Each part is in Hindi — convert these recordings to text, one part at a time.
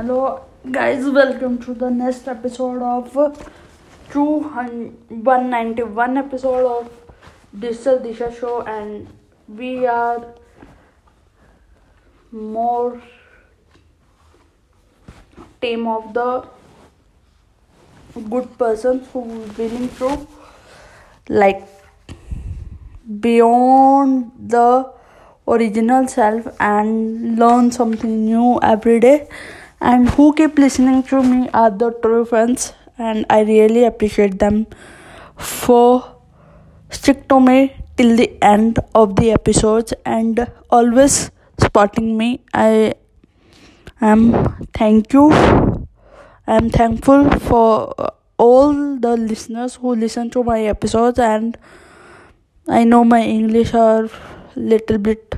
Hello, guys. Welcome to the next episode of 191 episode of Digital Disha Show, and we are more team of the good persons who willing to like beyond the original self and learn something new every day and who keep listening to me are the true friends and i really appreciate them. For stick to me till the end of the episodes and always supporting me. I am thank you. I am thankful for all the listeners who listen to my episodes and i know my english are little bit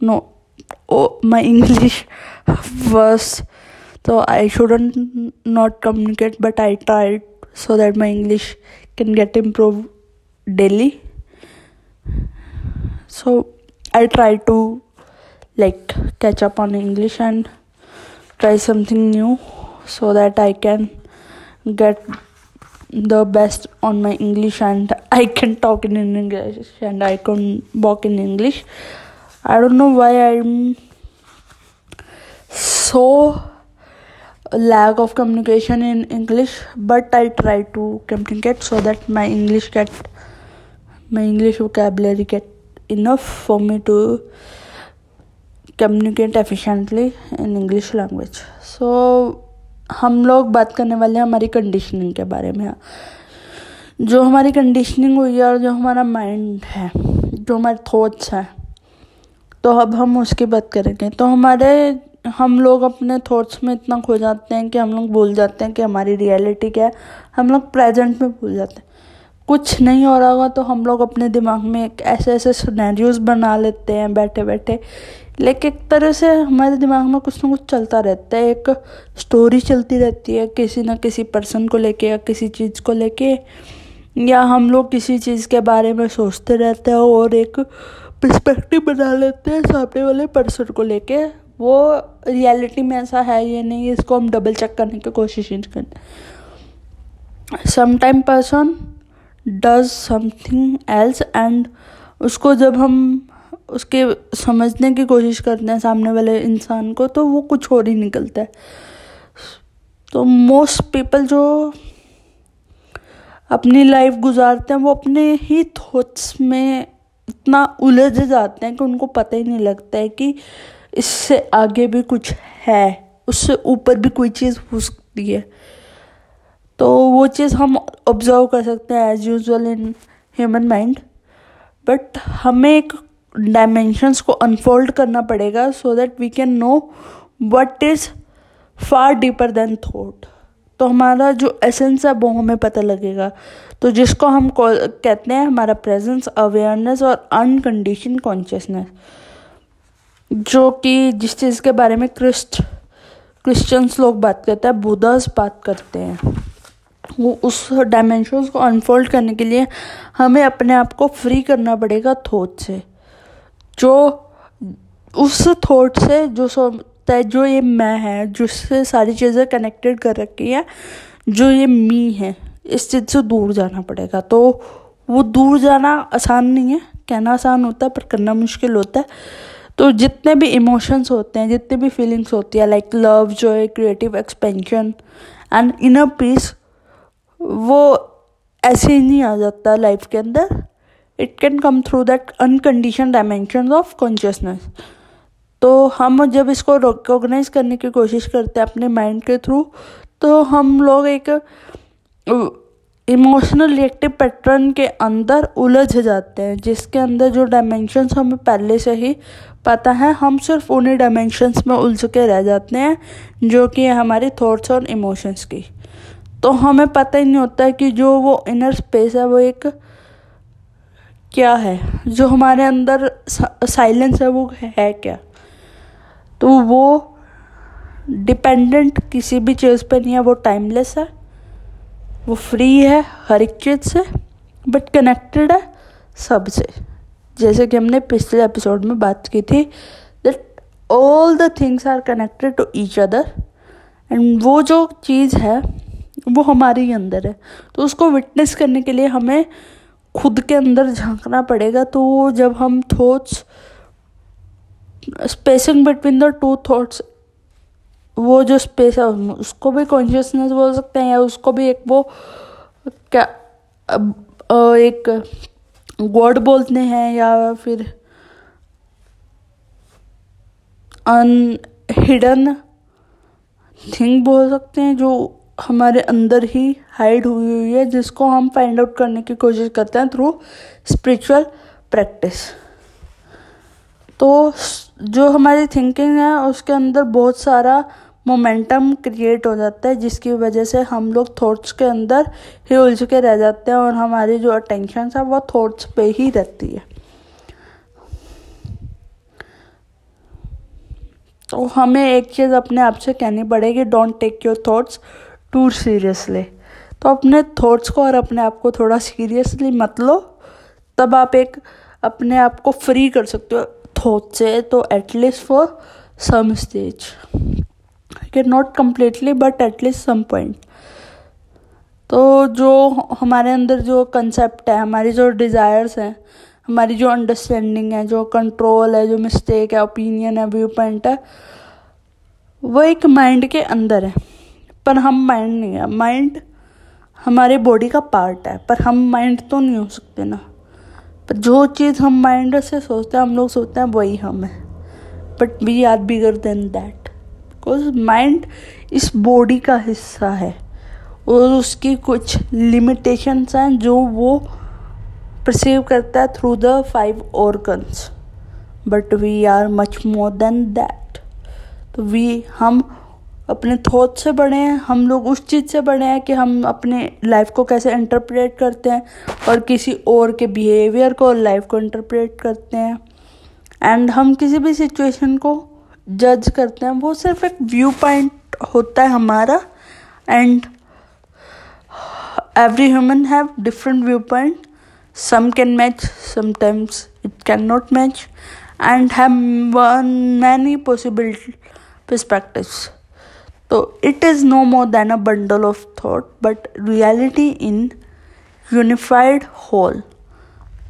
no oh, my english was so i shouldn't not communicate but i tried so that my english can get improved daily. So i try to like catch up on english and try something new so that i can get the best on my english and i can talk in english and i can walk in english I don't know why I am so lack of communication in English but I try to communicate so that my English get my English vocabulary get enough for me to communicate efficiently in English language so हम लोग बात करने वाले हैं हमारी कंडीशनिंग के बारे में। जो हमारी कंडीशनिंग हुई है और जो हमारा माइंड है, जो हमारे थॉट्स हैं तो अब हम उसकी बात करेंगे। तो हमारे, हम लोग अपने थॉट्स में इतना खो जाते हैं कि हम लोग भूल जाते हैं कि हमारी रियलिटी क्या है। हम लोग प्रेजेंट में भूल जाते हैं। कुछ नहीं हो रहा होगा तो हम लोग अपने दिमाग में एक ऐसे ऐसे सिनेरियोज बना लेते हैं बैठे बैठे लेकिन एक तरह से हमारे दिमाग में कुछ ना कुछ चलता रहता है। एक स्टोरी चलती रहती है किसी ना किसी पर्सन को लेके या किसी चीज़ को लेके। या हम लोग किसी चीज़ के बारे में सोचते रहते हैं और एक पर्सपेक्टिव बना लेते हैं सामने वाले पर्सन को लेके। वो रियलिटी में ऐसा है या नहीं, इसको हम डबल चेक करने की कोशिश नहीं करते। Sometime person does something else and उसको जब हम उसके समझने की कोशिश करते हैं सामने वाले इंसान को तो वो कुछ और ही निकलता है। तो मोस्ट पीपल जो अपनी लाइफ गुजारते हैं, वो अपने ही थॉट्स में इतना उलझ जाते हैं कि उनको पता ही नहीं लगता है कि इससे आगे भी कुछ है, उससे ऊपर भी कोई चीज़ हो सकती है। तो वो चीज़ हम ऑब्ज़र्व कर सकते हैं as usual in human mind but हमें एक डायमेंशंस को अनफोल्ड करना पड़ेगा so that we can know what is far deeper than thought तो हमारा जो एसेंस है, वो हमें पता लगेगा। तो जिसको हम कहते हैं हमारा प्रेजेंस अवेयरनेस और अनकंडीशन कॉन्शियसनेस जो कि जिस चीज़ के बारे में क्रिस्ट क्रिश्चियंस लोग बात करते हैं बुदास बात करते हैं, वो उस डायमेंशंस को अनफोल्ड करने के लिए हमें अपने आप को फ्री करना पड़ेगा थॉट से। जो उस थॉट से, जो सोचता है जो ये मैं है जिससे सारी चीज़ें कनेक्टेड कर रखी है, जो ये मी है, इस चीज़ से दूर जाना पड़ेगा। तो वो दूर जाना आसान नहीं है, कहना आसान होता है, पर करना मुश्किल होता है। तो जितने भी इमोशंस होते हैं, जितने भी फीलिंग्स होती है like love joy creative expansion and inner peace वो ऐसे ही नहीं आ जाता लाइफ के अंदर। It can come through that uncondition dimension of consciousness तो हम जब इसको रिकोगनाइज करने की कोशिश करते हैं अपने माइंड के थ्रू तो हम लोग एक इमोशनल रिएक्टिव पैटर्न के अंदर उलझ जाते हैं, जिसके अंदर जो डायमेंशंस हमें पहले से ही पता है, हम सिर्फ़ उन्हीं डायमेंशंस में उलझ के रह जाते हैं, जो कि हमारी थॉट्स और इमोशंस की। तो हमें पता ही नहीं होता कि जो वो इनर स्पेस है, वो एक क्या है, जो हमारे अंदर साइलेंस है, वो है क्या? तो वो डिपेंडेंट किसी भी चीज़ पे नहीं है, वो टाइमलेस है। वो फ्री है, हर एक चीज़ से बट कनेक्टेड है सबसे। जैसे कि हमने पिछले एपिसोड में बात की थी that all the things are connected to each other and वो जो चीज़ है, वो हमारे ही अंदर है। तो उसको विटनेस करने के लिए हमें खुद के अंदर झांकना पड़ेगा। तो जब हम thoughts spacing between the two thoughts वो जो स्पेस है, उसको भी कॉन्शियसनेस बोल सकते हैं, या उसको भी एक वो क्या एक गॉड बोलते हैं, या फिर अन हिडन थिंग बोल सकते हैं, जो हमारे अंदर ही हाइड हुई हुई है, जिसको हम फाइंड आउट करने की कोशिश करते हैं थ्रू स्पिरिचुअल प्रैक्टिस तो जो हमारी थिंकिंग है, उसके अंदर बहुत सारा मोमेंटम क्रिएट हो जाता है, जिसकी वजह से हम लोग थॉट्स के अंदर ही उलझ के रह जाते हैं और हमारी जो अटेंशन है, वो थॉट्स पे ही रहती है। तो हमें एक चीज़ अपने आप से कहनी पड़ेगी don't take your thoughts too seriously तो अपने थॉट्स को और अपने आप को थोड़ा सीरियसली मत लो, तब आप एक अपने आप को फ्री कर सकते हो। से तो at least for some stage कि not completely but at least some point तो जो हमारे अंदर जो कंसेप्ट है, हमारी जो डिज़ायर्स हैं, हमारी जो अंडरस्टैंडिंग है, जो कंट्रोल है, जो मिस्टेक है ओपिनियन है व्यू पॉइंट है, वो एक माइंड के अंदर है. पर हम माइंड नहीं है. माइंड हमारे बॉडी का पार्ट है. पर हम माइंड तो नहीं हो सकते ना. पर जो चीज़ हम माइंड से सोचते हैं, हम लोग सोचते हैं वही हम है। But we are bigger than that because mind इस बॉडी का हिस्सा है। और उसकी कुछ लिमिटेशंस हैं जो वो परसीव करता है through the five organs but we are much more than that तो वी हम अपने थॉट से बढ़े हैं, हम लोग उस चीज़ से बढ़े हैं कि हम अपने लाइफ को कैसे इंटरप्रेट करते हैं और किसी और के बिहेवियर को और लाइफ को इंटरप्रेट करते हैं। एंड हम किसी भी सिचुएशन को जज करते हैं, वो सिर्फ़ एक व्यू पॉइंट होता है हमारा। And every human have different view point some can match, sometimes it cannot match. And have one many possible perspectives. So, it is no more than a bundle of thought, but reality in unified whole.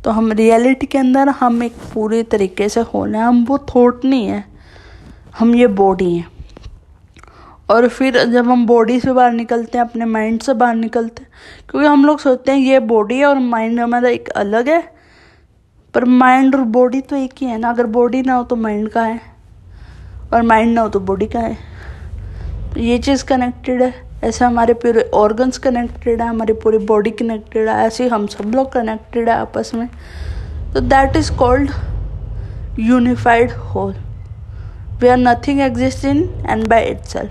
तो हम रियलिटी के अंदर हम एक पूरे तरीके से होल हैं। हम वो थॉट नहीं है। हम ये बॉडी हैं। और फिर जब हम बॉडी से बाहर निकलते हैं, अपने माइंड से बाहर निकलते हैं, क्योंकि हम लोग सोचते हैं ये बॉडी है और माइंड हमारा एक अलग है। पर माइंड और बॉडी तो एक ही है ना। अगर बॉडी ना हो तो माइंड का है? और माइंड ना हो तो बॉडी का है? ये चीज़ कनेक्टेड है। ऐसे हमारे पूरे ऑर्गन्स कनेक्टेड है, हमारी पूरी बॉडी कनेक्टेड है। ऐसे हम सब लोग कनेक्टेड है आपस में। तो that is called unified whole we are nothing exist in and by it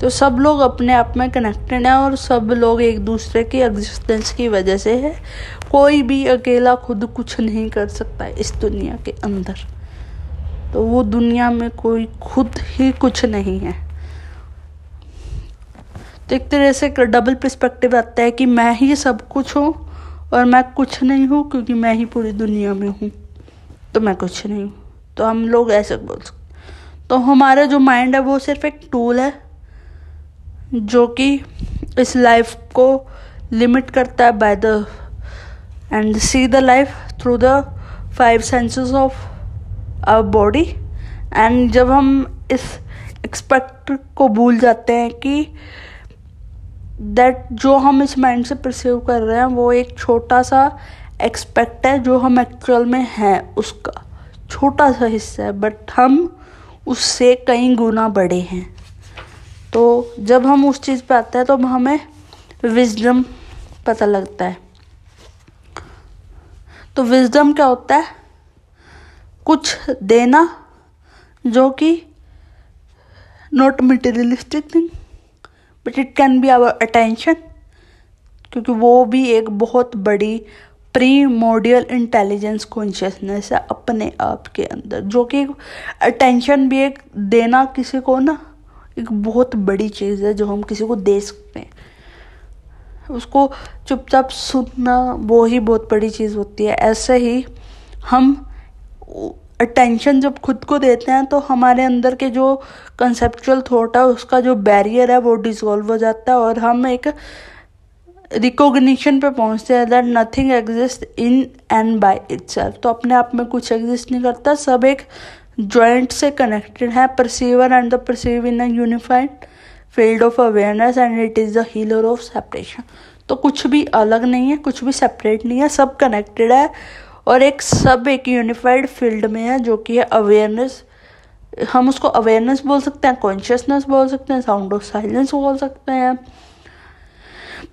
तो सब लोग अपने आप में कनेक्टेड हैं और सब लोग एक दूसरे की एग्जिस्टेंस की वजह से है। कोई भी अकेला खुद कुछ नहीं कर सकता इस दुनिया के अंदर। तो वो दुनिया में कोई खुद ही कुछ नहीं है। तो एक तरह से डबल पर्सपेक्टिव आता है कि मैं ही सब कुछ हूँ और मैं कुछ नहीं हूँ क्योंकि मैं ही पूरी दुनिया में हूँ। तो मैं कुछ नहीं हूँ। तो हम लोग ऐसे बोल सकते तो हमारा जो माइंड है वो सिर्फ़ एक टूल है, जो कि इस लाइफ को लिमिट करता है by the end see the life through the five senses of our body and जब हम इस एक्सपेक्ट को भूल जाते हैं कि दैट जो हम इस माइंड से परसीव कर रहे हैं, वो एक छोटा सा एक्सपेक्ट है जो हम एक्चुअल में हैं, उसका छोटा सा हिस्सा है बट हम उससे कई गुना बड़े हैं। तो जब हम उस चीज़ पे आते हैं तो हमें विजडम पता लगता है। तो विजडम क्या होता है? कुछ देना जो कि not materialistic thing but it can be our attention क्योंकि वो भी एक बहुत बड़ी प्री मोडियल इंटेलिजेंस कॉन्शियसनेस है अपने आप के अंदर, जो कि अटेंशन भी एक देना किसी को ना एक बहुत बड़ी चीज़ है जो हम किसी को दे सकते हैं। उसको चुपचाप सुनना वो ही बहुत बड़ी चीज़ होती है। ऐसे ही हम अटेंशन जब खुद को देते हैं तो हमारे अंदर के जो कंसेप्चुअल थॉट है, उसका जो बैरियर है, वो डिसॉल्व हो जाता है और हम एक रिकोगनिशन पे पहुँचते हैं that nothing exist in and by itself तो अपने आप में कुछ एग्जिस्ट नहीं करता, सब एक जॉइंट से कनेक्टेड है perceiver and the perceive in a unified field of awareness and it is the healer of separation तो कुछ भी अलग नहीं है, कुछ भी सेपरेट नहीं है, सब कनेक्टेड है। और एक सब एक यूनिफाइड फ़ील्ड में है, जो कि है अवेयरनेस हम उसको अवेयरनेस बोल सकते हैं कॉन्शियसनेस बोल सकते हैं साउंड ऑफ़ साइलेंस बोल सकते हैं,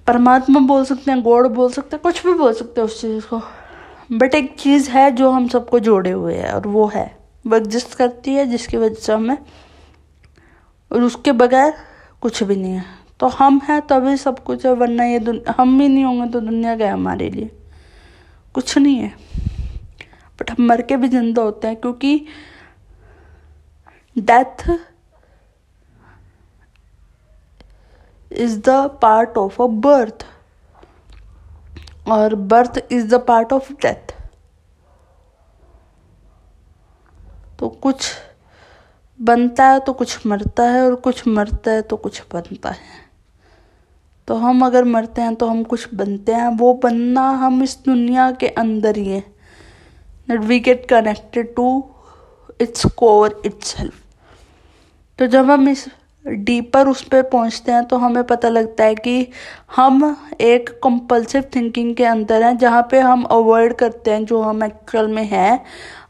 परमात्मा बोल सकते हैं, गॉड बोल सकते हैं, कुछ भी बोल सकते हैं उस चीज़ को। बट एक चीज़ है जो हम सबको जोड़े हुए है, और वो है। वो एग्जिस्ट करती है, जिसकी वजह से हमें, और उसके बगैर कुछ भी नहीं है। तो हम हैं, तभी सब कुछ है, वरना ये हम भी नहीं होंगे तो दुनिया क्या है हमारे लिए? कुछ नहीं है। बट हम मर के भी ज़िंदा होते हैं क्योंकि death is the part of a birth और birth is the part of death तो कुछ बनता है तो कुछ मरता है और कुछ मरता है तो कुछ बनता है। तो हम अगर मरते हैं तो हम कुछ बनते हैं। वो बनना हम इस दुनिया के अंदर ही है। That we get connected to its core its तो जब हम इस डीपर उस पर पहुँचते हैं तो हमें पता लगता है कि हम एक कंपल्सिव थिंकिंग के अंदर हैं, जहाँ पे हम अवॉइड करते हैं जो हम एक्चुअल में हैं।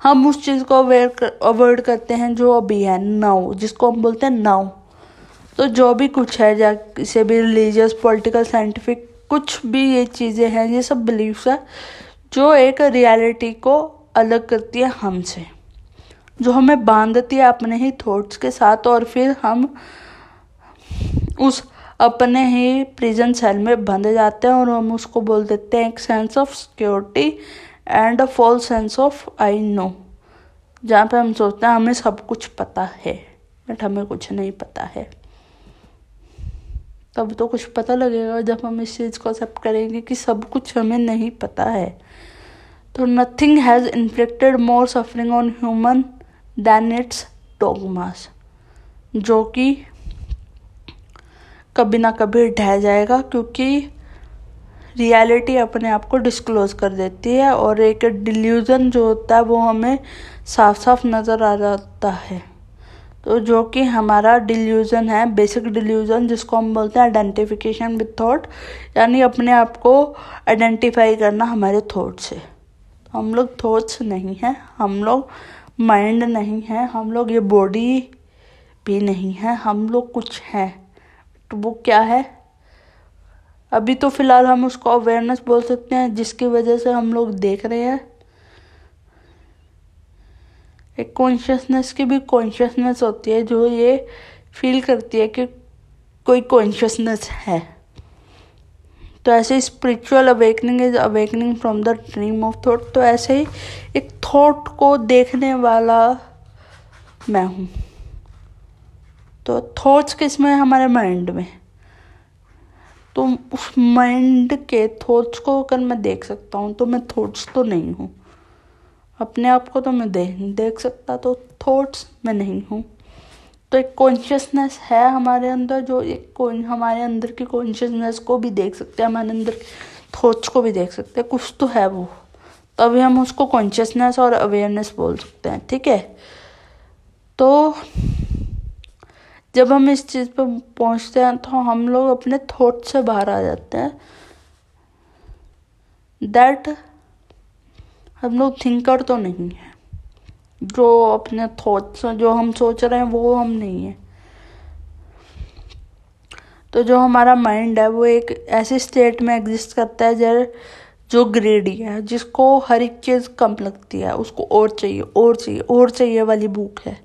हम उस चीज़ को अवेयर अवॉइड करते हैं जो अभी है नाउ जिसको हम बोलते हैं नाउ तो जो भी कुछ है जैसे भी रिलीजियस पॉलिटिकल साइंटिफिक कुछ भी ये चीज़ें हैं, ये सब बिलीव्स है, जो एक रियलिटी को अलग करती है हमसे, जो हमें बांधती है अपने ही थॉट्स के साथ, और फिर हम उस अपने ही प्रिजन सेल में बंध जाते हैं, और हम उसको बोल देते हैं एक sense of security and a false sense of I know जहाँ पे हम सोचते हैं, हमें सब कुछ पता है बट हमें कुछ नहीं पता है। तब तो कुछ पता लगेगा जब हम इस चीज़ को एक्सेप्ट करेंगे कि सब कुछ हमें नहीं पता है। तो nothing has inflicted more suffering on human than its dogmas जो कि कभी ना कभी ढह जाएगा क्योंकि रियलिटी अपने आप को डिस्क्लोज कर देती है और एक डिल्यूज़न जो होता है वो हमें साफ़ साफ़ नज़र आ जाता है। तो जो कि हमारा डिल्यूज़न है बेसिक डिल्यूज़न जिसको हम बोलते हैं आइडेंटिफिकेशन विथ थॉट यानी अपने आप को आइडेंटिफाई करना हमारे थॉट से। हम लोग थॉट्स नहीं हैं, हम लोग माइंड नहीं है, हम लोग ये बॉडी भी नहीं है, हम लोग कुछ हैं। तो वो क्या है? अभी तो फ़िलहाल हम उसको अवेयरनेस बोल सकते हैं, जिसकी वजह से हम लोग देख रहे हैं। एक कॉन्शियसनेस की भी कॉन्शियसनेस होती है, जो ये फील करती है कि कोई कॉन्शियसनेस है। तो ऐसे ही spiritual awakening is awakening from the dream of thought तो ऐसे ही एक थॉट को देखने वाला मैं हूँ। तो थॉट्स किसमें? हमारे माइंड में। तो उस माइंड के थॉट्स को अगर मैं देख सकता हूँ तो मैं थॉट्स तो नहीं हूँ। अपने आप को तो मैं देख देख सकता तो थॉट्स मैं नहीं हूँ। तो एक कॉन्शियसनेस है हमारे अंदर, जो एक हमारे अंदर की कॉन्शियसनेस को भी देख सकते हैं, हमारे अंदर थॉट्स को भी देख सकते हैं, कुछ तो है वो। तभी हम उसको कॉन्शियसनेस और अवेयरनेस बोल सकते हैं, ठीक है? तो जब हम इस चीज़ पर पहुँचते हैं तो हम लोग अपने थॉट से बाहर आ जाते हैं। दैट हम लोग थिंकर तो नहीं है। जो अपने थॉट्स जो हम सोच रहे हैं, वो हम नहीं है। तो जो हमारा माइंड है, वो एक ऐसी स्टेट में एग्जिस्ट करता है, जर, जो ग्रेडी है, जिसको हर एक चीज़ कम लगती है। उसको और चाहिए और चाहिए और चाहिए वाली बुक है।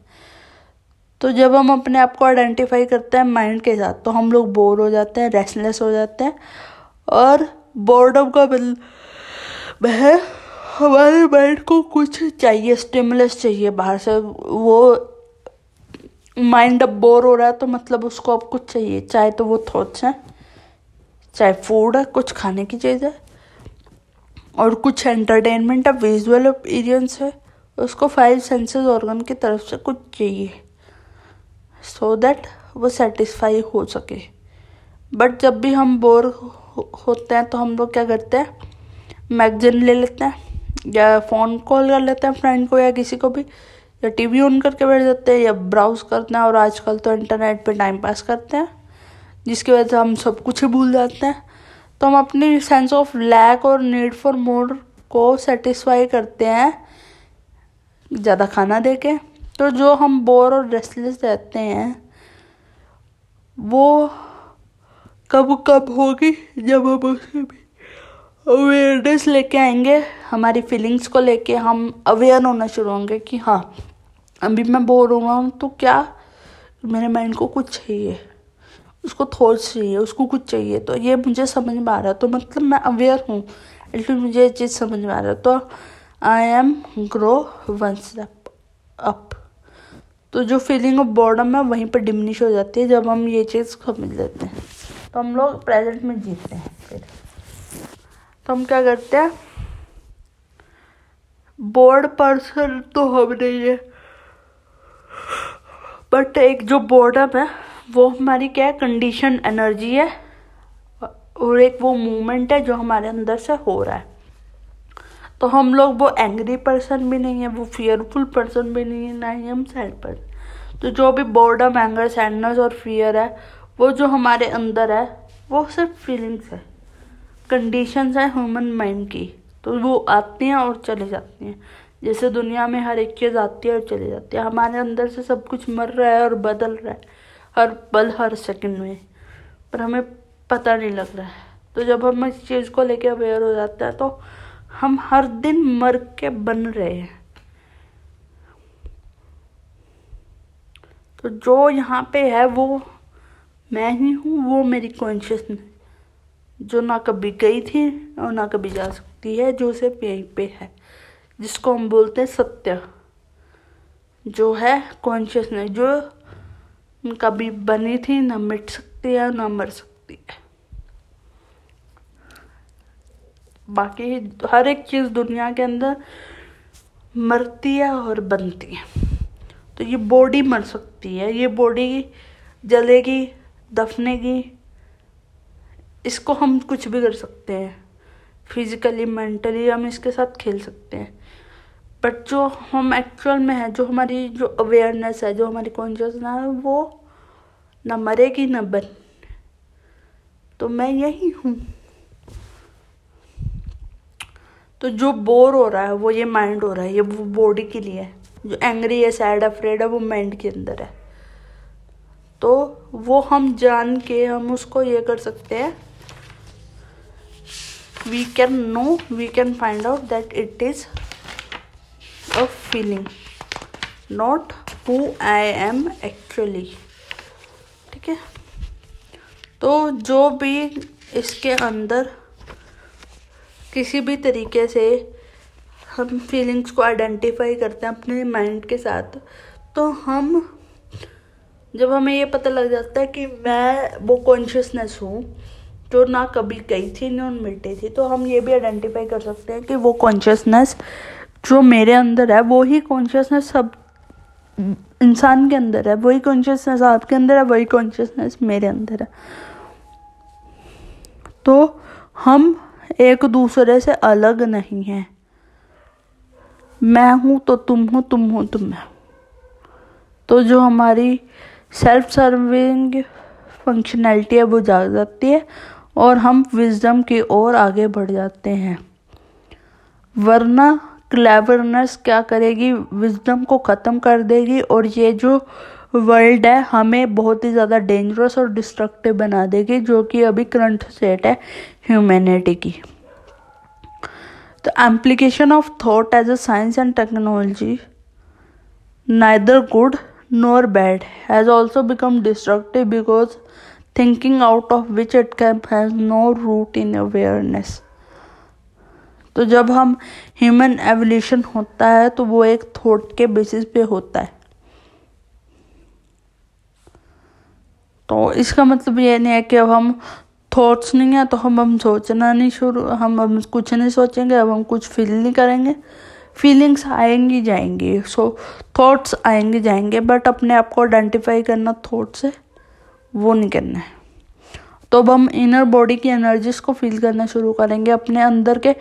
तो जब हम अपने आप को आइडेंटिफाई करते हैं माइंड के साथ तो हम लोग बोर हो जाते हैं रेस्टलेस हो जाते हैं, और बोर्डम का बिल वह हमारे माइंड को कुछ चाहिए स्टिमुलस चाहिए बाहर से। वो माइंड अब बोर हो रहा है तो मतलब उसको अब कुछ चाहिए। चाहे तो वो थॉट्स हैं, चाहे फ़ूड है, कुछ खाने की चीज़ है। और कुछ एंटरटेनमेंट है विजुअल एक्सपीरियंस है, उसको फाइव सेंसेस ऑर्गन की तरफ़ से कुछ चाहिए। सो so दैट वो सेटिस्फाई हो सके। बट जब भी हम बोर होते हैं तो हम लोग क्या करते हैं? मैगजीन ले लेते हैं। या फ़ोन कॉल कर लेते हैं फ्रेंड को या किसी को भी, या टीवी ऑन करके बैठ जाते हैं या ब्राउज करते हैं और आजकल तो इंटरनेट पे टाइम पास करते हैं, जिसकी वजह से हम सब कुछ ही भूल जाते हैं। तो हम अपनी सेंस ऑफ़ लैक और नीड फॉर मोर को सेटिस्फाई करते हैं, ज़्यादा खाना दे के तो जो हम बोर और रेस्टलेस रहते हैं, वो कब कब होगी जब हम उसके अवेयरनेस लेके आएँगे, हमारी फीलिंग्स को लेके हम अवेयर होना शुरू होंगे कि हाँ अभी मैं बोर हो रहा हूँ तो क्या मेरे माइंड को कुछ चाहिए? उसको थॉट्स चाहिए, उसको कुछ चाहिए? तो ये मुझे समझ में आ रहा है। तो मतलब मैं अवेयर हूँ। इसलिए मुझे ये चीज़ समझ में आ रहा है। तो I am grow one step up तो जो फीलिंग ऑफ़ बॉर्डम है, वहीं पर डिमिनिश हो जाती है जब हम ये चीज़ समझ लेते हैं। तो हम लोग प्रेजेंट में जीते हैं फिर। तो हम क्या करते हैं? बोर्ड पर्सन तो हम नहीं है। बट एक जो बोर्डम है, वो हमारी क्या है? कंडीशन एनर्जी है। और एक वो मूवमेंट है जो हमारे अंदर से हो रहा है। तो हम लोग वो एंग्री पर्सन भी नहीं है, वो फियरफुल पर्सन भी नहीं है, ना ही हम सैड पर्सन तो जो भी बोर्डम एंगर सैडनेस और फियर है, वो जो हमारे अंदर है, वो सिर्फ़ फीलिंग्स है। कंडीशंस है ह्यूमन माइंड की। तो वो आती हैं और चले जाती हैं। जैसे दुनिया में हर एक चीज़ आती है और चली जाती है। हमारे अंदर से सब कुछ मर रहा है और बदल रहा है। हर पल, हर सेकंड में। पर हमें पता नहीं लग रहा है। तो जब हम इस चीज़ को लेके अवेयर हो जाते हैं तो हम हर दिन मर के बन रहे हैं। तो जो यहाँ पे है, वो मैं ही हूँ, वो मेरी कॉन्शियसनेस जो ना कभी गई थी और ना कभी जा सकती है, जो सिर्फ़ यहीं पे है, जिसको हम बोलते हैं सत्य, जो है कॉन्शियसनेस जो कभी बनी थी, ना मिट सकती है, ना मर सकती है। बाकी हर एक चीज़ दुनिया के अंदर मरती है और बनती है। तो ये बॉडी मर सकती है, ये बॉडी जलेगी, दफनेगी इसको हम कुछ भी कर सकते हैं। फिजिकली मेंटली हम इसके साथ खेल सकते हैं। बट जो हम एक्चुअल में है, जो हमारी जो अवेयरनेस है, जो हमारी कॉन्शियसनेस है, वो न मरेगी ना बन। तो मैं यही हूँ। तो जो बोर हो रहा है, वो ये माइंड हो रहा है, ये वो बॉडी के लिए है। जो एंग्री है सैड अफ्रेड है, वो माइंड के अंदर है। तो वो हम जान के हम उसको ये कर सकते हैं। We can know we can find out that it is a feeling not who I am actually ठीक है? तो जो भी इसके अंदर किसी भी तरीके से हम फीलिंग्स को आइडेंटिफाई करते हैं अपने माइंड के साथ तो हम, जब हमें ये पता लग जाता है कि मैं वो कॉन्शियसनेस हूँ जो ना कभी गई थी, ना मिटी थी। तो हम ये भी आइडेंटिफाई कर सकते हैं कि वो कॉन्शियसनेस जो मेरे अंदर है, वो ही कॉन्शियसनेस सब इंसान के अंदर है। वही कॉन्शियसनेस आपके अंदर है, वही कॉन्शियसनेस मेरे अंदर है। तो हम एक दूसरे से अलग नहीं हैं। मैं हूँ तो तुम हो तुम हो तुम मैं तो जो हमारी सेल्फ सर्विंग फंक्शनैलिटी है, वो जाग जाती है। और हम विजडम की ओर आगे बढ़ जाते हैं। वरना क्लेवरनेस क्या करेगी? विजडम को ख़त्म कर देगी और ये जो वर्ल्ड है, हमें बहुत ही ज़्यादा डेंजरस और डिस्ट्रक्टिव बना देगी, जो कि अभी करंट स्टेट है ह्यूमैनिटी की। The amplification of thought as a science and technology neither good nor bad has also become destructive because thinking out of which it cap has no root in awareness तो जब हम ह्यूमन एवोल्यूशन होता है तो वो एक थॉट के बेसिस पे होता है। तो इसका मतलब ये नहीं है कि अब हम थॉट्स नहीं है तो हम हम सोचना नहीं शुरू, हम हम कुछ नहीं सोचेंगे, अब हम कुछ फील नहीं करेंगे। फीलिंग्स आएँगी जाएँगी सो थॉट्स आएँगे जाएँगे बट अपने आप को आइडेंटिफाई करना थॉट से वो नहीं करना है। तो अब हम इनर बॉडी की एनर्जीज को फील करना शुरू करेंगे, अपने अंदर के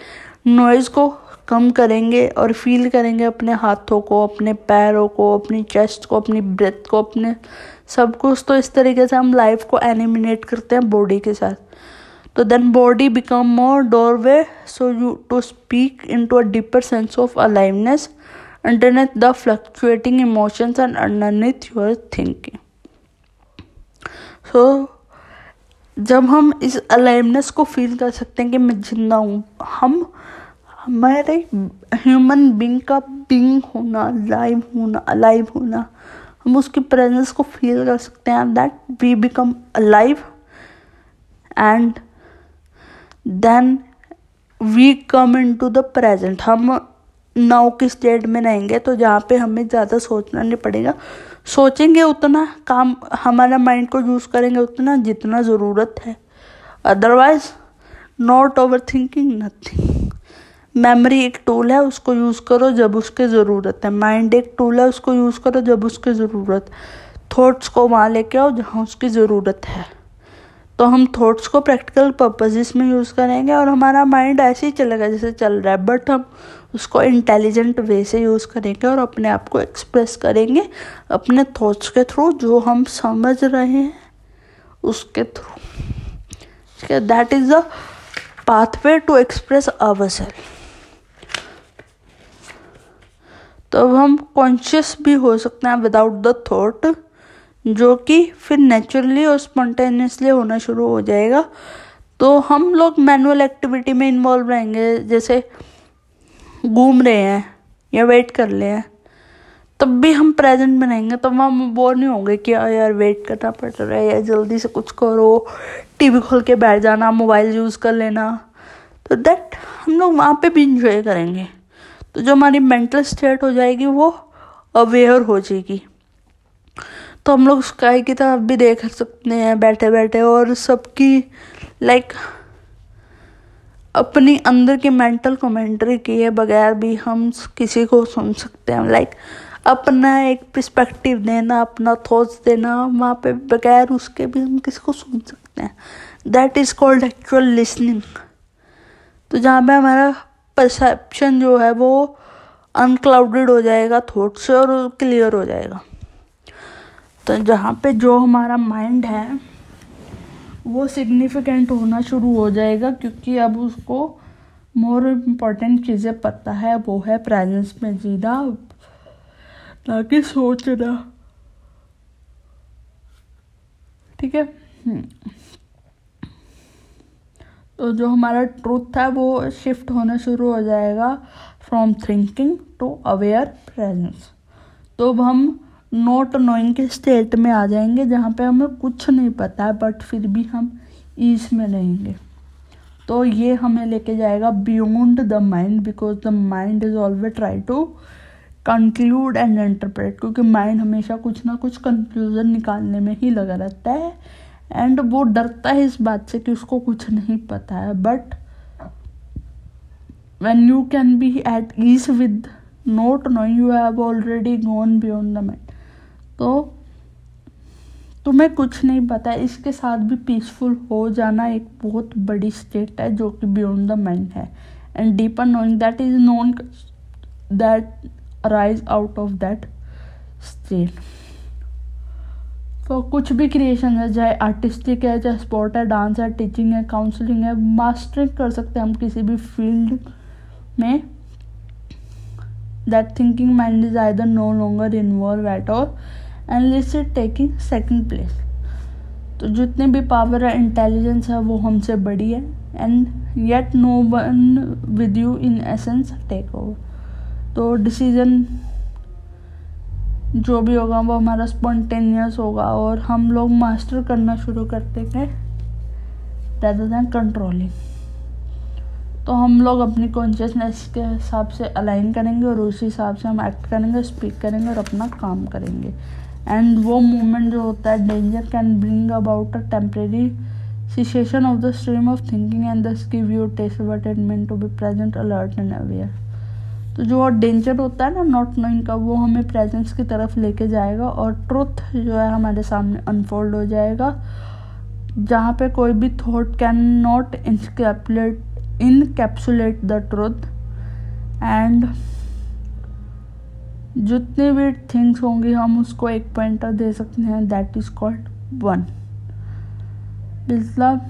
नॉइज़ को कम करेंगे और फील करेंगे अपने हाथों को, अपने पैरों को, अपनी चेस्ट को, अपनी ब्रेथ को, अपने सब कुछ। तो इस तरीके से हम लाइफ को एनिमिनेट करते हैं बॉडी के साथ। तो then body become more doorway so you to speak into a deeper sense of aliveness underneath the fluctuating emotions and underneath your thinking so जब हम इस अलाइवनेस को फील कर सकते हैं कि मैं ज़िंदा हूँ, हम, हमारे ह्यूमन बींग का बींग होना लाइव होना अलाइव होना, हम उसकी प्रेजेंस को फील कर सकते हैं that we become alive and then we come into the present हम नाउ की स्टेट में रहेंगे तो जहाँ पे हमें ज़्यादा सोचना नहीं पड़ेगा सोचेंगे उतना, काम, हमारा माइंड को यूज़ करेंगे उतना जितना ज़रूरत है। Otherwise not overthinking nothing memory एक टूल है, उसको यूज़ करो जब उसकी ज़रूरत है। माइंड एक टूल है, उसको यूज़ करो जब उसकी ज़रूरत। थॉट्स को वहाँ लेके आओ जहाँ उसकी ज़रूरत है। तो हम थॉट्स को प्रैक्टिकल पर्पजेस में यूज़ करेंगे और हमारा माइंड ऐसे ही चलेगा जैसे चल रहा है। बट हम उसको इंटेलिजेंट वे से यूज़ करेंगे और अपने आप को एक्सप्रेस करेंगे अपने थॉट्स के थ्रू जो हम समझ रहे हैं उसके through that is the pathway to express our self तो अब हम कॉन्शियस भी हो सकते हैं विदाउट द थॉट जो कि फिर नेचुरली और स्पॉन्टेनियसली होना शुरू हो जाएगा। तो हम लोग मैनुअल एक्टिविटी में इन्वॉल्व रहेंगे, जैसे घूम रहे हैं या वेट कर रहे हैं। तब भी हम प्रेजेंट में रहेंगे, तब हम बोर नहीं होंगे कि यार वेट करना पड़ रहा है या जल्दी से कुछ करो टीवी खोल के बैठ जाना मोबाइल यूज़ कर लेना। तो दैट हम लोग वहाँ पे भी इंजॉय करेंगे। तो जो हमारी मेंटल स्टेट हो जाएगी, वो अवेयर हो जाएगी। तो हम लोग स्काई की तरफ़ भी देख सकते हैं बैठे बैठे और सबकी लाइक अपनी अंदर की मेंटल कमेंट्री किए बगैर भी हम किसी को सुन सकते हैं। लाइक अपना एक पर्सपेक्टिव देना, अपना थॉट्स देना, वहाँ पे बगैर उसके भी हम किसी को सुन सकते हैं। That is called actual listening तो जहाँ पे हमारा परसेप्शन जो है वो अनक्लाउडेड हो जाएगा थॉट से और क्लियर हो जाएगा। तो जहाँ पे जो हमारा माइंड है वो सिग्निफिकेंट होना शुरू हो जाएगा क्योंकि अब उसको मोर इंपॉर्टेंट चीज़ें पता है, वो है प्रेजेंस में जीना। ना ताकि सोचना ठीक है? हम्म। तो जो हमारा ट्रूथ है, वो शिफ्ट होना शुरू हो जाएगा from thinking to aware presence तो अब हम नॉट नोइंग के स्टेट में आ जाएँगे, जहाँ पे हमें कुछ नहीं पता है बट फिर भी हम ईज में रहेंगे। तो ये हमें लेके जाएगा beyond the mind because the mind is always try to conclude and interpret क्योंकि माइंड हमेशा कुछ ना कुछ कंक्लूजन निकालने में ही लगा रहता है एंड वो डरता है इस बात से कि उसको कुछ नहीं पता है। But when you can be at ease with not know you have already gone beyond the mind तो तुम्हें कुछ नहीं पता, इसके साथ भी पीसफुल हो जाना एक बहुत बड़ी स्टेट है जो कि बियॉन्ड द माइंड है। And deeper knowing that is known that rise out of that state तो कुछ भी क्रिएशन है, चाहे आर्टिस्टिक है, चाहे स्पोर्ट है डांस है टीचिंग है काउंसलिंग है मास्टरिंग कर सकते हैं हम किसी भी फ़ील्ड में। That thinking mind is either no longer involve at all and this is taking second place तो जितने भी पावर है इंटेलिजेंस है, वो हमसे बड़ी है and yet no one with you in essence take over तो डिसीज़न जो भी होगा, वो हमारा स्पॉन्टेनियस होगा, और हम लोग मास्टर करना शुरू करते हैं रेदर दैन कंट्रोलिंग तो हम लोग अपनी कॉन्शियसनेस के हिसाब से अलाइन करेंगे, और उसी हिसाब से हम एक्ट करेंगे स्पीक करेंगे, और अपना काम करेंगे। एंड वो मोमेंट जो होता है danger can bring about a temporary cessation of the stream of thinking and thus give you taste of attainment to be present, alert, and aware. तो जो डेंजर होता है ना नॉट नोइंग का, वो हमें प्रेजेंस की तरफ़ लेके जाएगा और ट्रुथ जो है हमारे सामने अनफोल्ड हो जाएगा। जहाँ पे कोई भी thought can not encapsulate encapsulate the truth and जितनी भी थिंग्स होंगी, हम उसको एक पॉइंटर दे सकते हैं। दैट इज़ कॉल्ड वन मतलब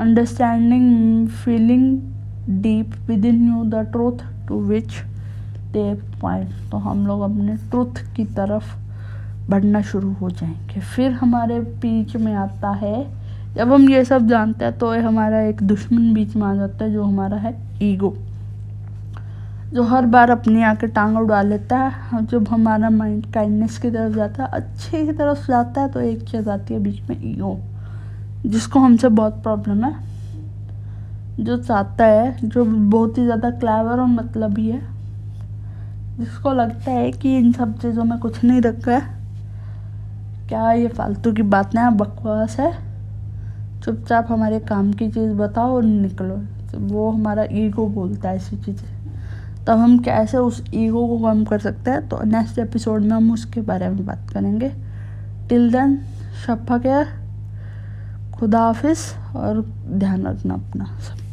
understanding feeling deep within you the truth to which they point तो हम लोग अपने ट्रूथ की तरफ़ बढ़ना शुरू हो जाएँगे। फिर हमारे बीच में आता है, जब हम ये सब जानते हैं तो हमारा एक दुश्मन बीच में आ जाता है, जो हमारा है ईगो जो हर बार अपनी आके टांग उड़ा लेता है जब हमारा माइंड काइंडनेस की तरफ़ जाता है, अच्छे की तरफ़ जाता है तो एक चीज़ आती है बीच में ईगो जिसको हमसे बहुत प्रॉब्लम है। जो चाहता है, जो बहुत ही ज़्यादा क्लेवर और मतलब ही है, जिसको लगता है कि इन सब चीज़ों में कुछ नहीं रखा है। क्या ये फालतू की बातें हैं? बकवास है। चुपचाप हमारे काम की चीज़ बताओ और निकलो। वो हमारा ईगो बोलता है ऐसी चीज़ें। तब हम कैसे उस ईगो को कम कर सकते हैं? तो नेक्स्ट एपिसोड में हम उसके बारे में बात करेंगे। टिल देन शफा केयर खुदा हाफिज़ और ध्यान रखना अपना। सब